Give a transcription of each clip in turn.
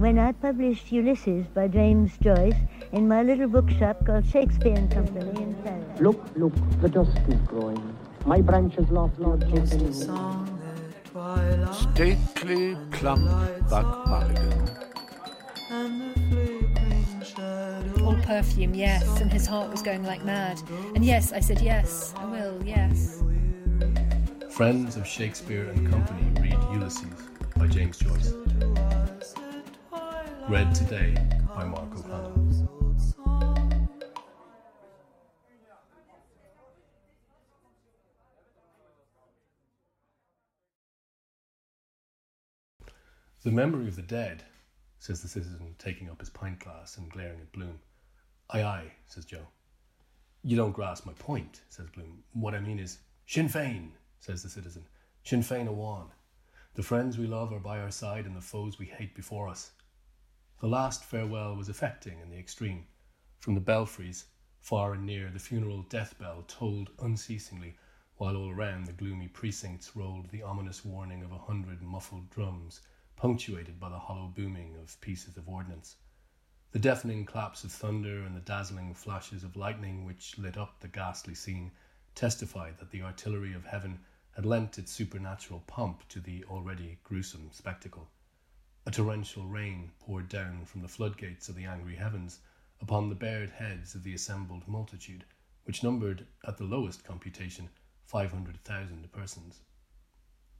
when I published Ulysses by James Joyce in my little bookshop called Shakespeare and Company in Paris. Look, look, the dusk is growing. My branches lost Lord Jason. Stately, plump Buck Mulligan. All perfume, yes, and his heart was going like mad. And yes, I said yes, I will, yes. Friends of Shakespeare and Company read Ulysses by James Joyce. Read today by Mark O'Connell. The memory of the dead, says the citizen, taking up his pint glass and glaring at Bloom. Aye, aye, says Joe. You don't grasp my point, says Bloom. What I mean is, Sinn Fein, says the citizen. Sinn Fein amhain. The friends we love are by our side and the foes we hate before us. The last farewell was affecting in the extreme. From the belfries, far and near, the funeral death bell tolled unceasingly, while all around the gloomy precincts rolled the ominous warning of a hundred muffled drums punctuated by the hollow booming of pieces of ordnance. The deafening claps of thunder and the dazzling flashes of lightning which lit up the ghastly scene testified that the artillery of heaven had lent its supernatural pomp to the already gruesome spectacle. A torrential rain poured down from the floodgates of the angry heavens upon the bared heads of the assembled multitude, which numbered, at the lowest computation, five hundred thousand persons.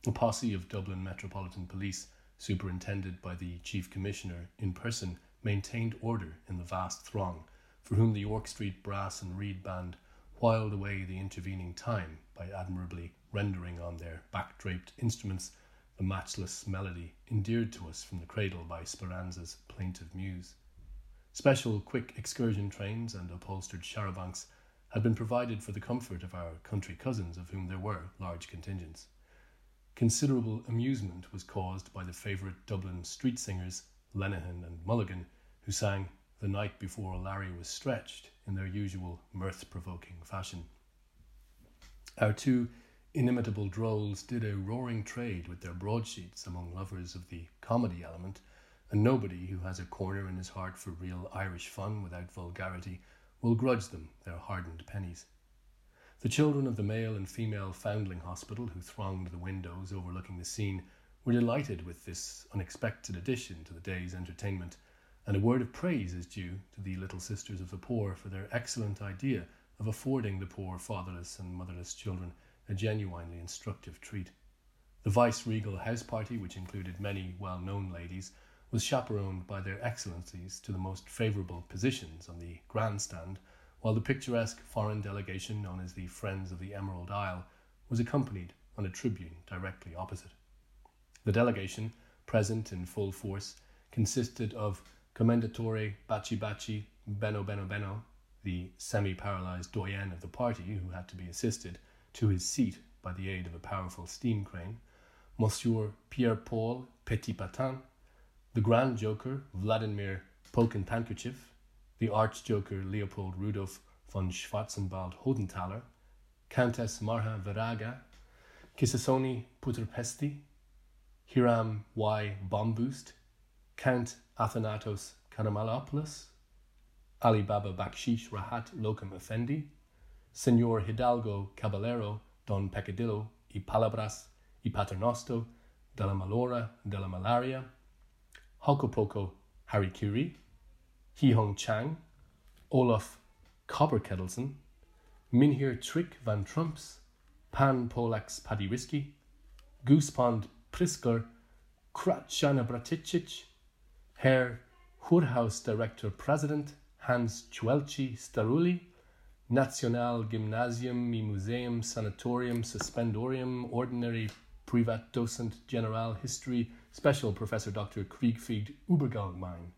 A posse of Dublin Metropolitan Police superintended by the Chief Commissioner in person, maintained order in the vast throng, for whom the York Street Brass and Reed Band whiled away the intervening time by admirably rendering on their back draped instruments the matchless melody endeared to us from the cradle by Speranza's plaintive muse. Special quick excursion trains and upholstered charabancs had been provided for the comfort of our country cousins, of whom there were large contingents. Considerable amusement was caused by the favourite Dublin street singers, Lenihan and Mulligan, who sang The Night Before Larry Was Stretched in their usual mirth provoking fashion. Our two inimitable drolls did a roaring trade with their broadsheets among lovers of the comedy element, and nobody who has a corner in his heart for real Irish fun without vulgarity will grudge them their hardened pennies. The children of the male and female foundling hospital who thronged the windows overlooking the scene were delighted with this unexpected addition to the day's entertainment, and a word of praise is due to the Little Sisters of the Poor for their excellent idea of affording the poor fatherless and motherless children a genuinely instructive treat. The vice regal house party, which included many well known ladies, was chaperoned by their excellencies to the most favourable positions on the grandstand while the picturesque foreign delegation known as the Friends of the Emerald Isle was accompanied on a tribune directly opposite. The delegation, present in full force, consisted of Commendatore Baci Baci Beno Beno Beno, the semi paralyzed doyen of the party who had to be assisted to his seat by the aid of a powerful steam crane, Monsieur Pierre Paul Petit Patin, the grand joker Vladimir Polkin the arch-joker Leopold Rudolf von Schwanzenbad-Hodenthaler, Countess Marha Viraga, Kisasoni Puterpesti, Hiram Y. Bomboost, Count Athanatos Karamelopulos, Ali Baba Bakshish Rahat Lokum Effendi, Senor Hidalgo Caballero Don Pecadillo y Palabras y Paternoster de la Malora de la Malaria, Hokopoco Harry Curie, Hong Chang, Olaf Copperkettleson, Mynheer Trik van Trumps, Pan Polax Padirisky, Goosepond Prisker, Kratjana Braticic, Herr Hurhaus Director President Hans Chuechli-Steuerli, National Gymnasium y Museum Sanatorium Suspendorium Ordinary Privat Docent General History Special Professor Dr. Kriegfried Ubergallgemein.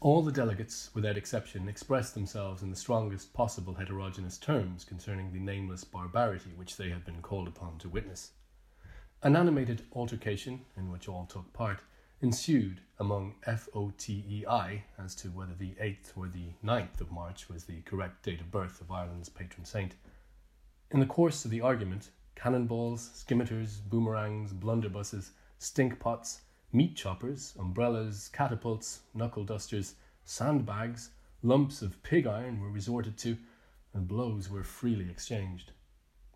All the delegates, without exception, expressed themselves in the strongest possible heterogeneous terms concerning the nameless barbarity which they had been called upon to witness. An animated altercation, in which all took part, ensued among FOTEI as to whether the 8th or the 9th of March was the correct date of birth of Ireland's patron saint. In the course of the argument, cannonballs, scimitars, boomerangs, blunderbusses, stinkpots, Meat choppers, umbrellas, catapults, knuckle dusters, sandbags, lumps of pig iron were resorted to, and blows were freely exchanged.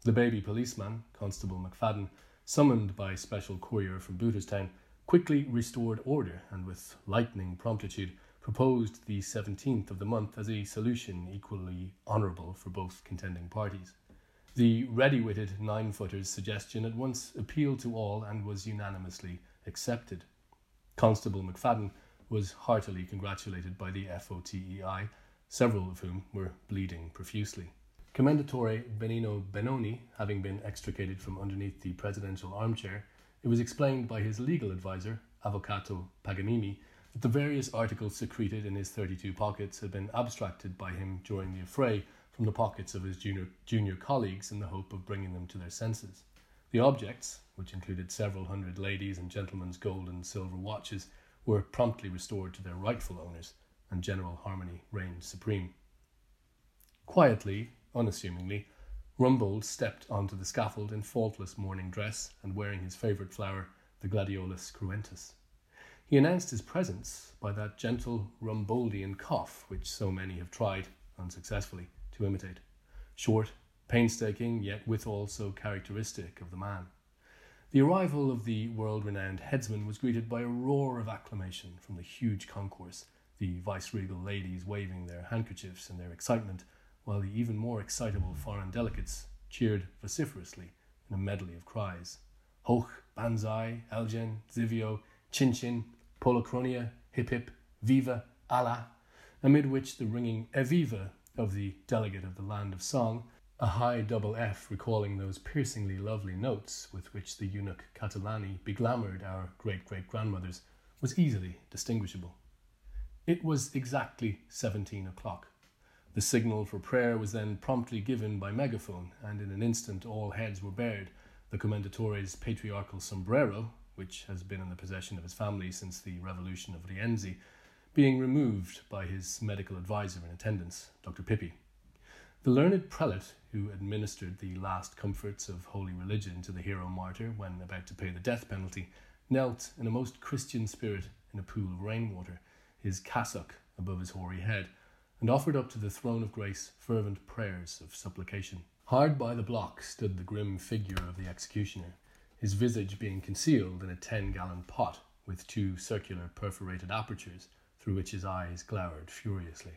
The baby policeman, Constable MacFadden, summoned by special courier from Booterstown, quickly restored order and with lightning promptitude proposed the 17th of the month as a solution equally honourable for both contending parties. The ready witted nine footer's suggestion at once appealed to all and was unanimously accepted. Constable MacFadden was heartily congratulated by the FOTEI, several of whom were bleeding profusely. Commendatore Benino Benoni having been extricated from underneath the presidential armchair, it was explained by his legal adviser, Avvocato Paganini, that the various articles secreted in his 32 pockets had been abstracted by him during the affray from the pockets of his junior, junior colleagues in the hope of bringing them to their senses. The objects, which included several hundred ladies' and gentlemen's gold and silver watches, were promptly restored to their rightful owners, and general harmony reigned supreme. Quietly, unassumingly, Rumbold stepped onto the scaffold in faultless morning dress and wearing his favourite flower, the Gladiolus cruentus. He announced his presence by that gentle Rumboldian cough which so many have tried, unsuccessfully, to imitate. Short, painstaking, yet withal so characteristic of the man. The arrival of the world renowned headsman was greeted by a roar of acclamation from the huge concourse, the viceregal ladies waving their handkerchiefs in their excitement while the even more excitable foreign delegates cheered vociferously in a medley of cries. Hoch, Banzai, Eljen, Zivio, Chin Chin, Hip Hip, Viva, Allah, amid which the ringing Eviva of the delegate of the land of song, a high double F recalling those piercingly lovely notes with which the eunuch Catalani beglamoured our great great grandmothers, was easily distinguishable. It was exactly seventeen o'clock. The signal for prayer was then promptly given by megaphone, and in an instant all heads were bared. The Commendatore's patriarchal sombrero, which has been in the possession of his family since the revolution of Rienzi, being removed by his medical adviser in attendance, Dr. Pippi. The learned prelate, who administered the last comforts of holy religion to the hero martyr when about to pay the death penalty, knelt in a most Christian spirit in a pool of rainwater, his cassock above his hoary head, and offered up to the throne of grace fervent prayers of supplication. Hard by the block stood the grim figure of the executioner, his visage being concealed in a ten gallon pot with two circular perforated apertures through which his eyes glowered furiously.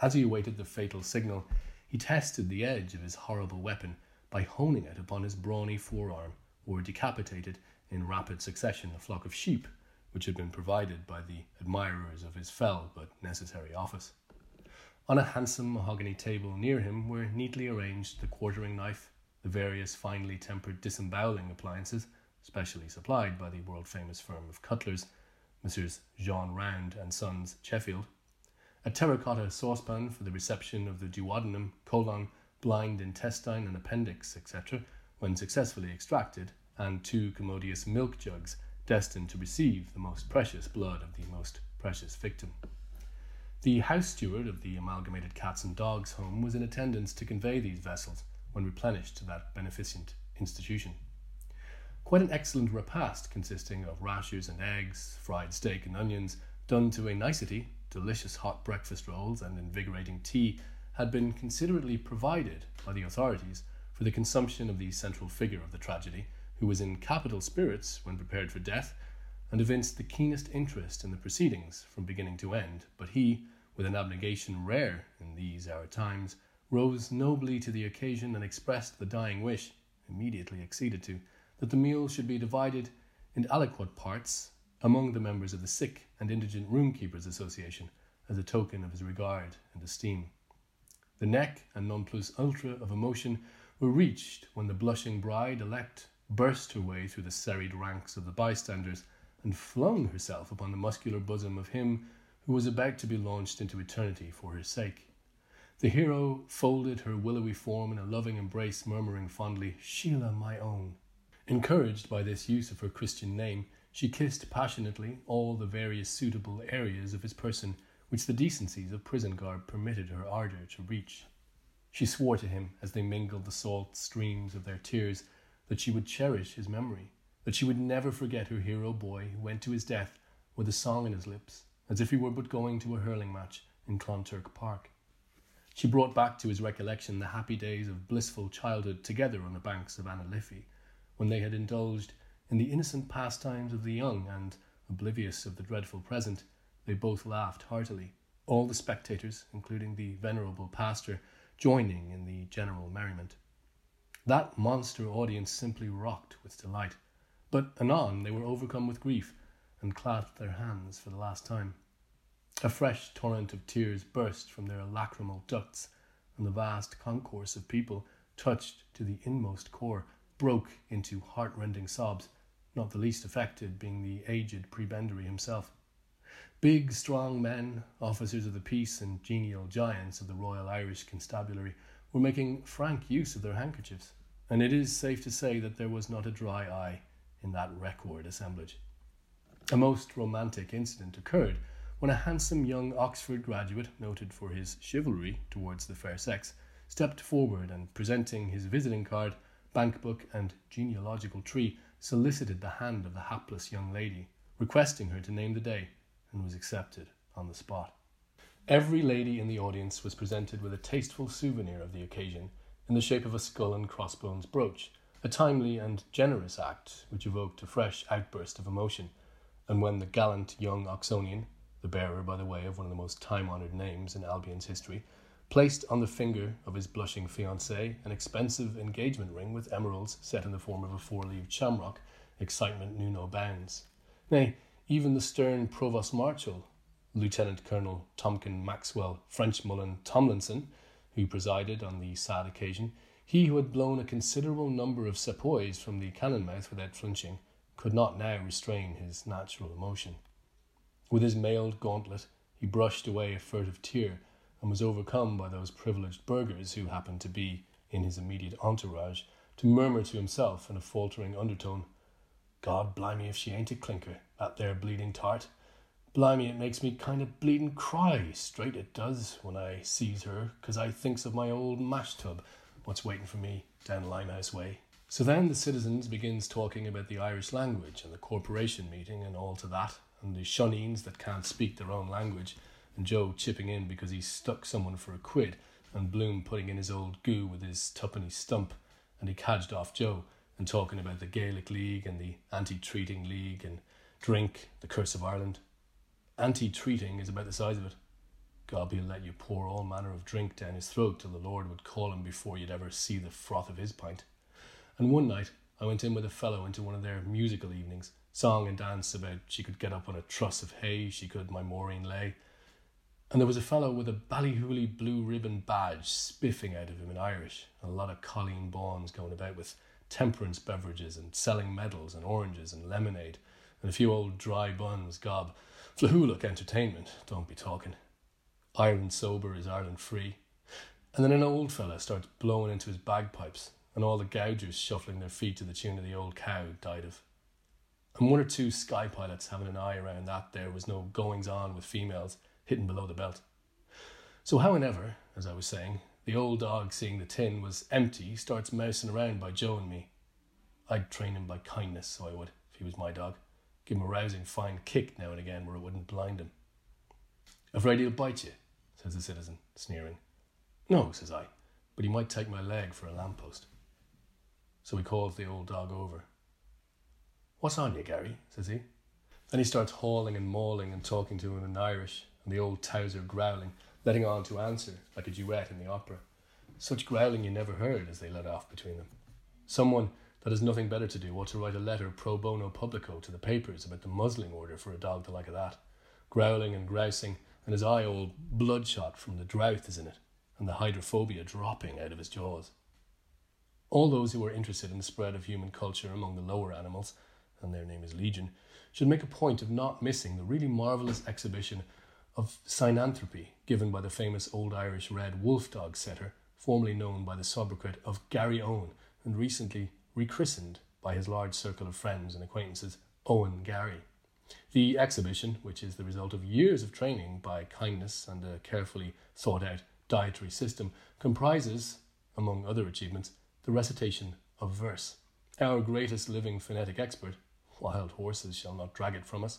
As he awaited the fatal signal, he tested the edge of his horrible weapon by honing it upon his brawny forearm, or decapitated in rapid succession a flock of sheep which had been provided by the admirers of his fell but necessary office. On a handsome mahogany table near him were neatly arranged the quartering knife, the various finely tempered disemboweling appliances, specially supplied by the world famous firm of cutlers, Messrs. Jean Round and Sons, Sheffield, a terracotta saucepan for the reception of the duodenum, colon, blind intestine, and appendix, etc., when successfully extracted, and two commodious milk jugs destined to receive the most precious blood of the most precious victim. The house steward of the Amalgamated Cats and Dogs Home was in attendance to convey these vessels when replenished to that beneficent institution. Quite an excellent repast consisting of rashers and eggs, fried steak and onions, done to a nicety, delicious hot breakfast rolls, and invigorating tea had been considerately provided by the authorities for the consumption of the central figure of the tragedy, who was in capital spirits when prepared for death, and evinced the keenest interest in the proceedings from beginning to end, but he, with an abnegation rare in these our times, rose nobly to the occasion and expressed the dying wish, immediately acceded to, that the meal should be divided in aliquot parts among the members of the Sick and Indigent Roomkeepers Association as a token of his regard and esteem. The neck and non plus ultra of emotion were reached when the blushing bride elect burst her way through the serried ranks of the bystanders and flung herself upon the muscular bosom of him who was about to be launched into eternity for her sake. The hero folded her willowy form in a loving embrace, murmuring fondly, Sheila, my own. Encouraged by this use of her Christian name, she kissed passionately all the various suitable areas of his person which the decencies of prison garb permitted her ardour to reach. She swore to him, as they mingled the salt streams of their tears, that she would cherish his memory, that she would never forget her hero boy who went to his death with a song in his lips, as if he were but going to a hurling match in Clonturk Park. She brought back to his recollection the happy days of blissful childhood together on the banks of Anna Liffey, when they had indulged in the innocent pastimes of the young, and, oblivious of the dreadful present, they both laughed heartily, all the spectators, including the venerable pastor, joining in the general merriment. That monster audience simply rocked with delight, but anon they were overcome with grief and clasped their hands for the last time. A fresh torrent of tears burst from their lachrymal ducts, and the vast concourse of people, touched to the inmost core, broke into heart-rending sobs, not the least affected being the aged prebendary himself. Big, strong men, officers of the peace and genial giants of the Royal Irish Constabulary, were making frank use of their handkerchiefs, and it is safe to say that there was not a dry eye in that record assemblage. A most romantic incident occurred when a handsome young Oxford graduate, noted for his chivalry towards the fair sex, stepped forward and, presenting his visiting card, bank book, and genealogical tree, solicited the hand of the hapless young lady, requesting her to name the day, and was accepted on the spot. Every lady in the audience was presented with a tasteful souvenir of the occasion in the shape of a skull and crossbones brooch, a timely and generous act which evoked a fresh outburst of emotion, and when the gallant young Oxonian, the bearer, by the way, of one of the most time honoured names in Albion's history, placed on the finger of his blushing fiancée an expensive engagement ring with emeralds set in the form of a four leaved shamrock, excitement knew no bounds. Nay, even the stern Provost Marshal, Lieutenant Colonel Tomkin Maxwell Frenchmullen Tomlinson, who presided on the sad occasion, he who had blown a considerable number of sepoys from the cannon mouth without flinching, could not now restrain his natural emotion. With his mailed gauntlet, he brushed away a furtive tear and was overcome by those privileged burghers who happened to be in his immediate entourage to murmur to himself in a faltering undertone, God blimey if she ain't a clinker, that there bleeding tart. Blimey, it makes me kind of bleeding cry, straight it does, when I sees her, 'cause I thinks of my old mash tub, what's waiting for me down Limehouse way. So then the citizens begins talking about the Irish language and the corporation meeting and all to that, and the shoneens that can't speak their own language, and Joe chipping in because he stuck someone for a quid, and Bloom putting in his old goo with his tuppenny stump, and he cadged off Joe and talking about the Gaelic League and the Anti-Treating League and drink, the curse of Ireland. Anti-treating is about the size of it. God he'll let you pour all manner of drink down his throat till the Lord would call him before you'd ever see the froth of his pint. And one night I went in with a fellow into one of their musical evenings, song and dance about she could get up on a truss of hay, she could my Maureen lay. And there was a fellow with a ballyhooly blue ribbon badge spiffing out of him in Irish, and a lot of Colleen Bawns going about with temperance beverages and selling medals and oranges and lemonade, and a few old dry buns, gob. Flahoolagh entertainment, don't be talking. Ireland sober is Ireland free. And then an old fella starts blowing into his bagpipes, and all the gougers shuffling their feet to the tune of the old cow died of and one or two sky pilots having an eye around that there was no goings on with females hidden below the belt. So, however, as I was saying, the old dog, seeing the tin was empty, starts mousing around by Joe and me. I'd train him by kindness, so I would, if he was my dog. Give him a rousing fine kick now and again where it wouldn't blind him. Afraid he'll bite you, says the citizen, sneering. No, says I, but he might take my leg for a lamppost. So he calls the old dog over What's on you, Garry? says he. Then he starts hauling and mauling and talking to him in Irish, and the old Towser growling, letting on to answer, like a duet in the opera. Such growling you never heard as they let off between them. Someone that has nothing better to do ought to write a letter pro bono publico to the papers about the muzzling order for a dog the like of that. Growling and grousing, and his eye all bloodshot from the drought is in it, and the hydrophobia dropping out of his jaws. All those who are interested in the spread of human culture among the lower animals and their name is Legion, should make a point of not missing the really marvellous exhibition of synanthropy given by the famous Old Irish Red Wolf Dog setter, formerly known by the sobriquet of Garryowen, and recently rechristened by his large circle of friends and acquaintances, Owen Garry. The exhibition, which is the result of years of training by kindness and a carefully thought out dietary system, comprises, among other achievements, the recitation of verse. Our greatest living phonetic expert, wild horses shall not drag it from us,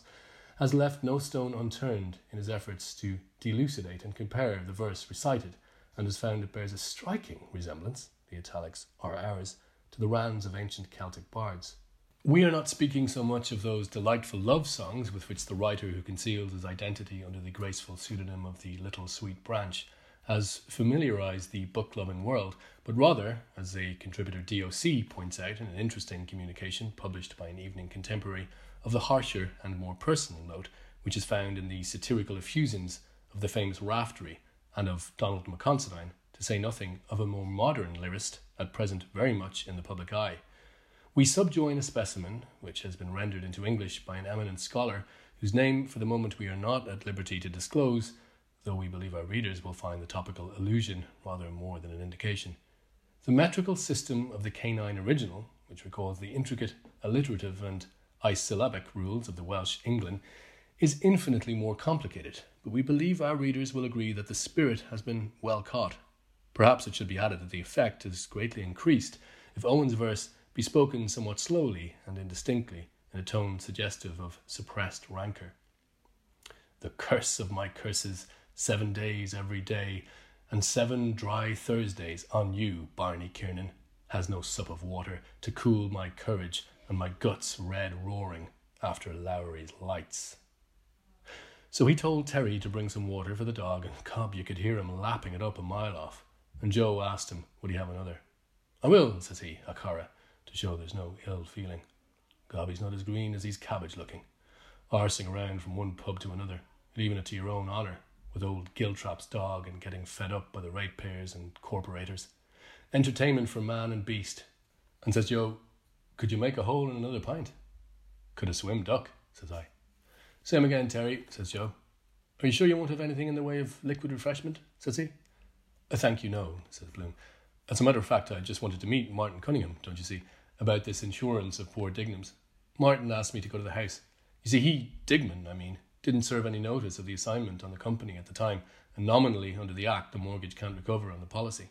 has left no stone unturned in his efforts to delucidate and compare the verse recited, and has found it bears a striking resemblance, the italics are ours, to the ranns of ancient Celtic bards. We are not speaking so much of those delightful love songs with which the writer who conceals his identity under the graceful pseudonym of the Little Sweet Branch has familiarized the book loving world, but rather, as a contributor DOC points out in an interesting communication published by an evening contemporary, of the harsher and more personal note which is found in the satirical effusions of the famous Raftery and of Donald McConsidine, to say nothing of a more modern lyrist, at present very much in the public eye. We subjoin a specimen, which has been rendered into English by an eminent scholar, whose name for the moment we are not at liberty to disclose, though we believe our readers will find the topical allusion rather more than an indication. The metrical system of the canine original, which recalls the intricate alliterative and isyllabic rules of the Welsh englyn, is infinitely more complicated, but we believe our readers will agree that the spirit has been well caught. Perhaps it should be added that the effect is greatly increased if Owen's verse be spoken somewhat slowly and indistinctly in a tone suggestive of suppressed rancour. The curse of my curses seven days every day, and seven dry Thursdays on you, Barney Kiernan, has no sup of water to cool my courage and my guts red roaring after Lowry's lights. So he told Terry to bring some water for the dog, and Cobb, you could hear him lapping it up a mile off. And Joe asked him, Would he have another? I will, says he, a chara, to show there's no ill feeling. Gobby's not as green as he's cabbage looking, arsing around from one pub to another, leaving it to your own honour, with old Giltrap's dog and getting fed up by the ratepayers and corporators. Entertainment for man and beast. And says Joe, Could you make a hole in another pint? Could a swim duck, says I. Same again, Terry, says Joe. Are you sure you won't have anything in the way of liquid refreshment? says he. I thank you, no, says Bloom. As a matter of fact, I just wanted to meet Martin Cunningham, don't you see, about this insurance of poor Dignam's. Martin asked me to go to the house. You see, he, Dignam, I mean, didn't serve any notice of the assignment on the company at the time, and nominally, under the Act, the mortgagee can't recover on the policy.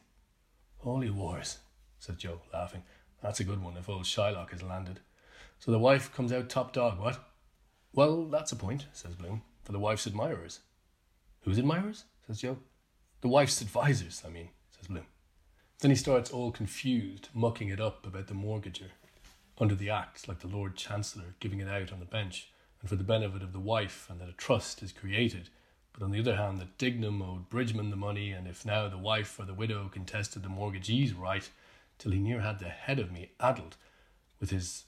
Holy wars, said Joe, laughing. That's a good one if old Shylock has landed. So the wife comes out top dog, what? Well, that's a point, says Bloom, for the wife's admirers. Whose admirers? says Joe. The wife's advisers, I mean, says Bloom. Then he starts all confused, mucking it up about the mortgager. Under the Act, like the Lord Chancellor giving it out on the bench, and for the benefit of the wife, and that a trust is created. But on the other hand, that Dignam owed Bridgeman the money, and if now the wife or the widow contested the mortgagee's right, till he near had the head of me addled with his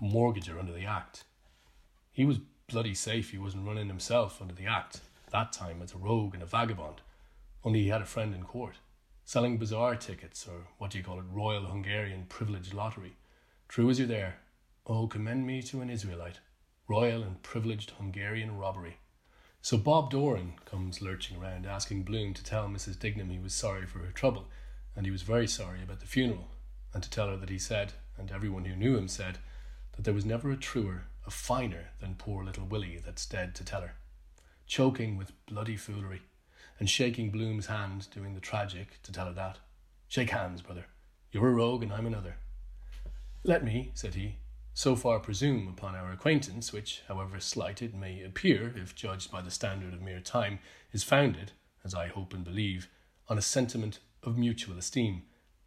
mortgager under the Act. He was bloody safe he wasn't running himself under the Act, that time as a rogue and a vagabond, only he had a friend in court, selling bazaar tickets, or what do you call it, Royal Hungarian Privileged Lottery. True as you're there, oh, commend me to an Israelite royal and privileged Hungarian robbery. So Bob Doran comes lurching around asking Bloom to tell Mrs. Dignam he was sorry for her trouble, and he was very sorry about the funeral, and to tell her that he said, and everyone who knew him said, that there was never a truer, a finer than poor little Willie that's dead to tell her. Choking with bloody foolery, and shaking Bloom's hand doing the tragic to tell her that. Shake hands, brother. You're a rogue and I'm another. Let me, said he, so far presume upon our acquaintance, which, however slight it may appear, if judged by the standard of mere time, is founded, as I hope and believe, on a sentiment of mutual esteem,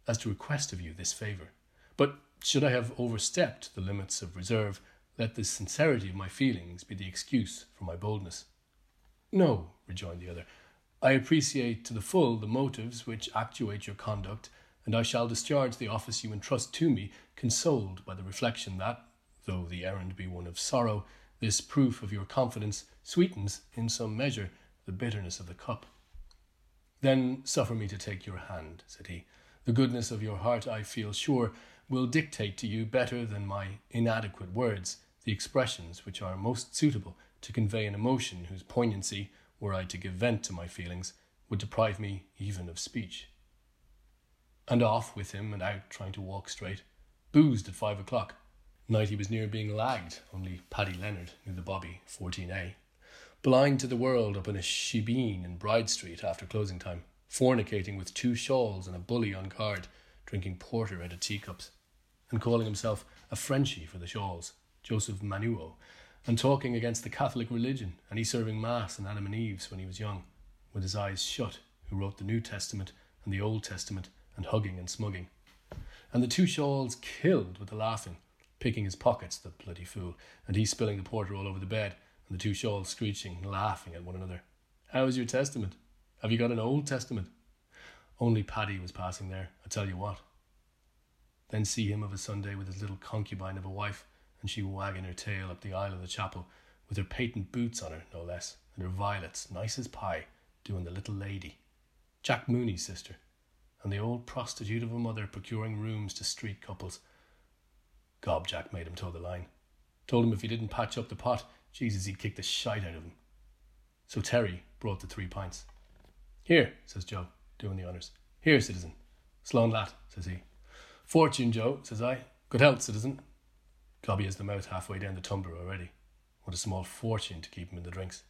as to request of you this favour. But should I have overstepped the limits of reserve, let the sincerity of my feelings be the excuse for my boldness. No, rejoined the other, I appreciate to the full the motives which actuate your conduct and I shall discharge the office you entrust to me, consoled by the reflection that, though the errand be one of sorrow, this proof of your confidence sweetens, in some measure, the bitterness of the cup. Then suffer me to take your hand, said he. The goodness of your heart, I feel sure, will dictate to you better than my inadequate words the expressions which are most suitable to convey an emotion whose poignancy, were I to give vent to my feelings, would deprive me even of speech and off with him and out trying to walk straight. Boozed at five o'clock. Night he was near being lagged, only Paddy Leonard knew the bobby, 14A. Blind to the world up in a shebeen in Bride Street after closing time, fornicating with two shawls and a bully on guard, drinking porter out of teacups. and calling himself a Frenchy for the shawls, Joseph Manuo, and talking against the Catholic religion, and he serving Mass in Adam and Eve's when he was young, with his eyes shut, who wrote the New Testament and the Old Testament, and hugging and smugging. And the two shawls killed with the laughing, picking his pockets, the bloody fool, and he spilling the porter all over the bed, and the two shawls screeching, laughing at one another. How is your testament? Have you got an Old Testament? Only Paddy was passing there, I tell you what. Then see him of a Sunday with his little concubine of a wife, and she wagging her tail up the aisle of the chapel, with her patent boots on her, no less, and her violets, nice as pie, doing the little lady. Jack Mooney's sister, and the old prostitute of a mother procuring rooms to street couples. Gob Jack made him toe the line. Told him if he didn't patch up the pot, Jesus, he'd kick the shite out of him. So Terry brought the three pints. Here, says Joe, doing the honours. Here, citizen. Slan leat, says he. Fortune, Joe, says I. Good health, citizen. Gobby has the mouth halfway down the tumbler already. What a small fortune to keep him in the drinks.